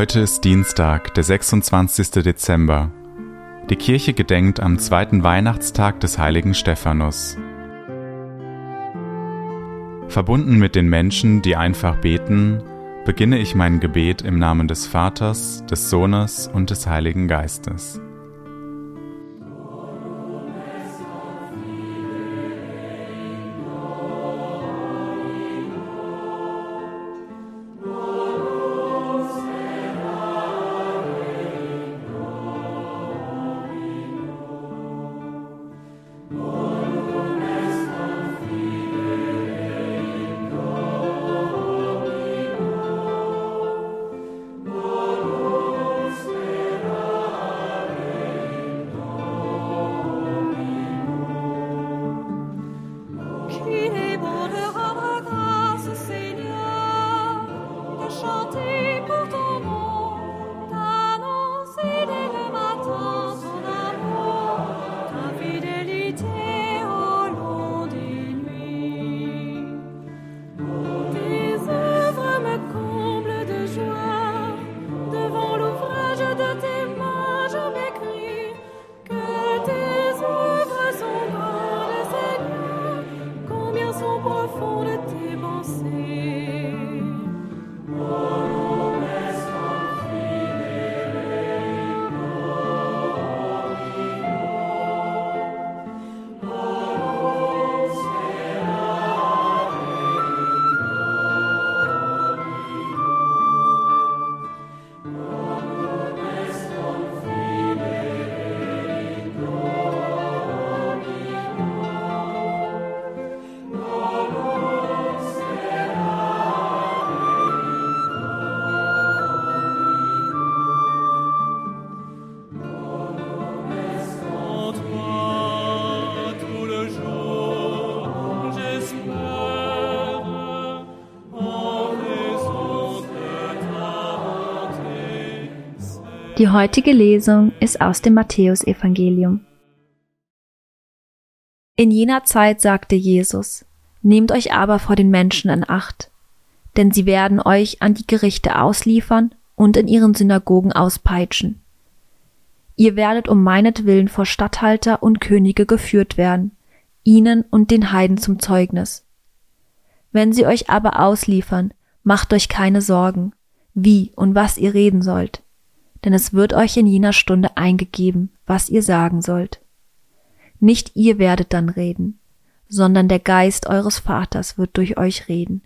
Heute ist Dienstag, der 26. Dezember. Die Kirche gedenkt am zweiten Weihnachtstag des heiligen Stephanus. Verbunden mit den Menschen, die einfach beten, beginne ich mein Gebet im Namen des Vaters, des Sohnes und des Heiligen Geistes. Die heutige Lesung ist aus dem Matthäusevangelium. In jener Zeit sagte Jesus, Nehmt euch aber vor den Menschen in Acht, denn sie werden euch an die Gerichte ausliefern und in ihren Synagogen auspeitschen. Ihr werdet um meinetwillen vor Statthalter und Könige geführt werden, ihnen und den Heiden zum Zeugnis. Wenn sie euch aber ausliefern, macht euch keine Sorgen, wie und was ihr reden sollt denn es wird euch in jener Stunde eingegeben, was ihr sagen sollt. Nicht ihr werdet dann reden, sondern der Geist eures Vaters wird durch euch reden.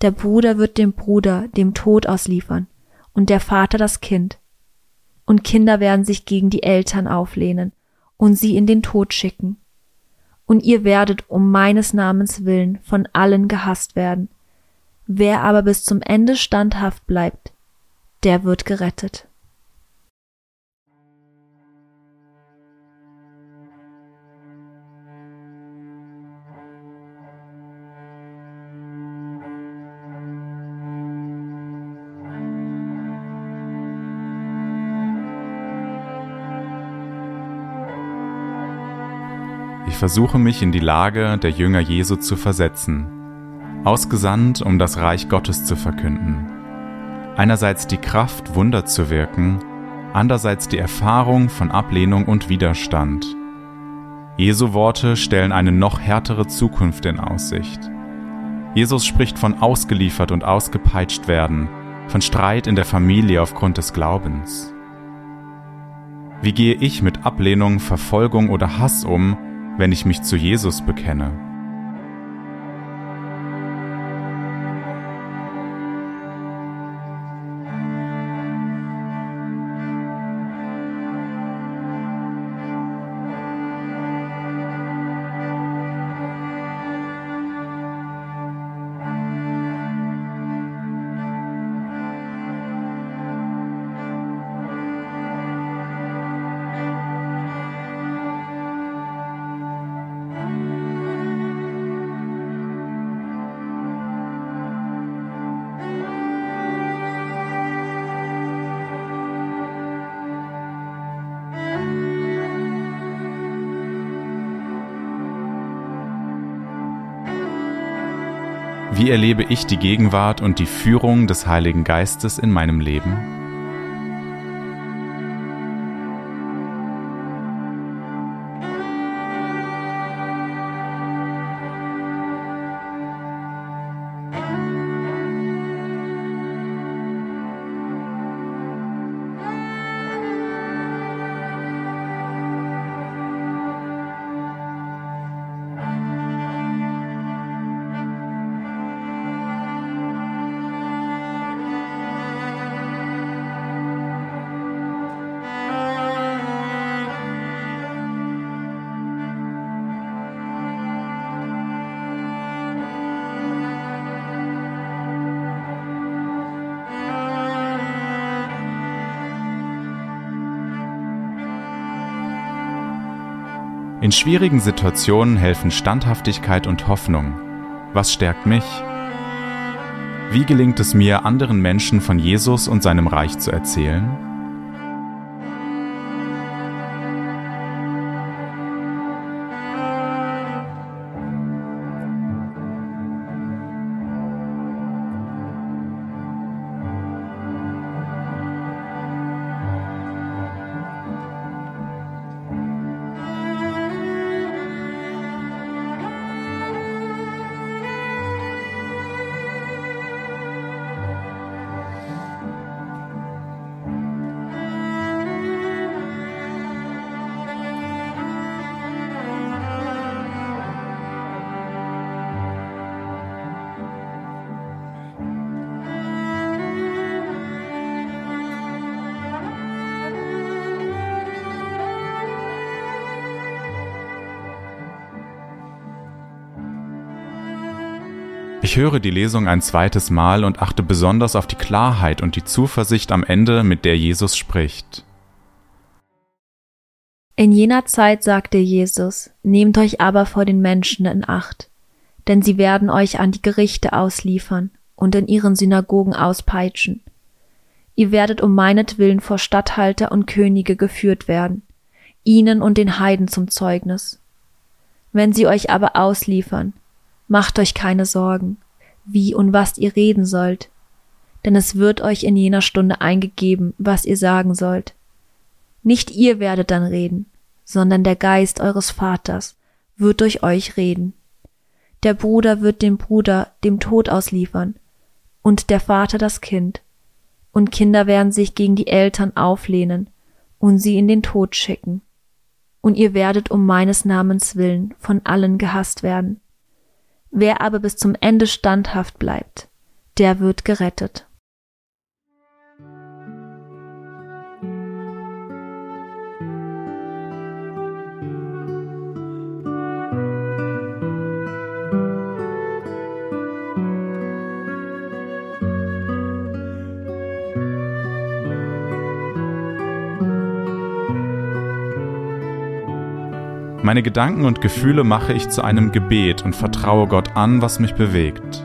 Der Bruder wird dem Bruder dem Tod ausliefern und der Vater das Kind. Und Kinder werden sich gegen die Eltern auflehnen und sie in den Tod schicken. Und ihr werdet um meines Namens willen von allen gehasst werden. Wer aber bis zum Ende standhaft bleibt, der wird gerettet. Versuche mich in die Lage der Jünger Jesu zu versetzen, ausgesandt, um das Reich Gottes zu verkünden. Einerseits die Kraft, Wunder zu wirken, andererseits die Erfahrung von Ablehnung und Widerstand. Jesu Worte stellen eine noch härtere Zukunft in Aussicht. Jesus spricht von ausgeliefert und ausgepeitscht werden, von Streit in der Familie aufgrund des Glaubens. Wie gehe ich mit Ablehnung, Verfolgung oder Hass um, wenn ich mich zu Jesus bekenne. Wie erlebe ich die Gegenwart und die Führung des Heiligen Geistes in meinem Leben? In schwierigen Situationen helfen Standhaftigkeit und Hoffnung. Was stärkt mich? Wie gelingt es mir, anderen Menschen von Jesus und seinem Reich zu erzählen? Ich höre die Lesung ein zweites Mal und achte besonders auf die Klarheit und die Zuversicht am Ende, mit der Jesus spricht. In jener Zeit sagte Jesus, Nehmt euch aber vor den Menschen in Acht, denn sie werden euch an die Gerichte ausliefern und in ihren Synagogen auspeitschen. Ihr werdet um meinetwillen vor Statthalter und Könige geführt werden, ihnen und den Heiden zum Zeugnis. Wenn sie euch aber ausliefern, Macht euch keine Sorgen, wie und was ihr reden sollt, denn es wird euch in jener Stunde eingegeben, was ihr sagen sollt. Nicht ihr werdet dann reden, sondern der Geist eures Vaters wird durch euch reden. Der Bruder wird den Bruder dem Tod ausliefern, und der Vater das Kind, und Kinder werden sich gegen die Eltern auflehnen und sie in den Tod schicken. Und ihr werdet um meines Namens willen von allen gehasst werden. Wer aber bis zum Ende standhaft bleibt, der wird gerettet. Meine Gedanken und Gefühle mache ich zu einem Gebet und vertraue Gott an, was mich bewegt.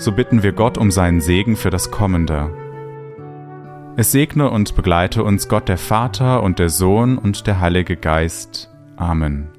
So bitten wir Gott um seinen Segen für das Kommende. Es segne und begleite uns Gott der Vater und der Sohn und der Heilige Geist. Amen.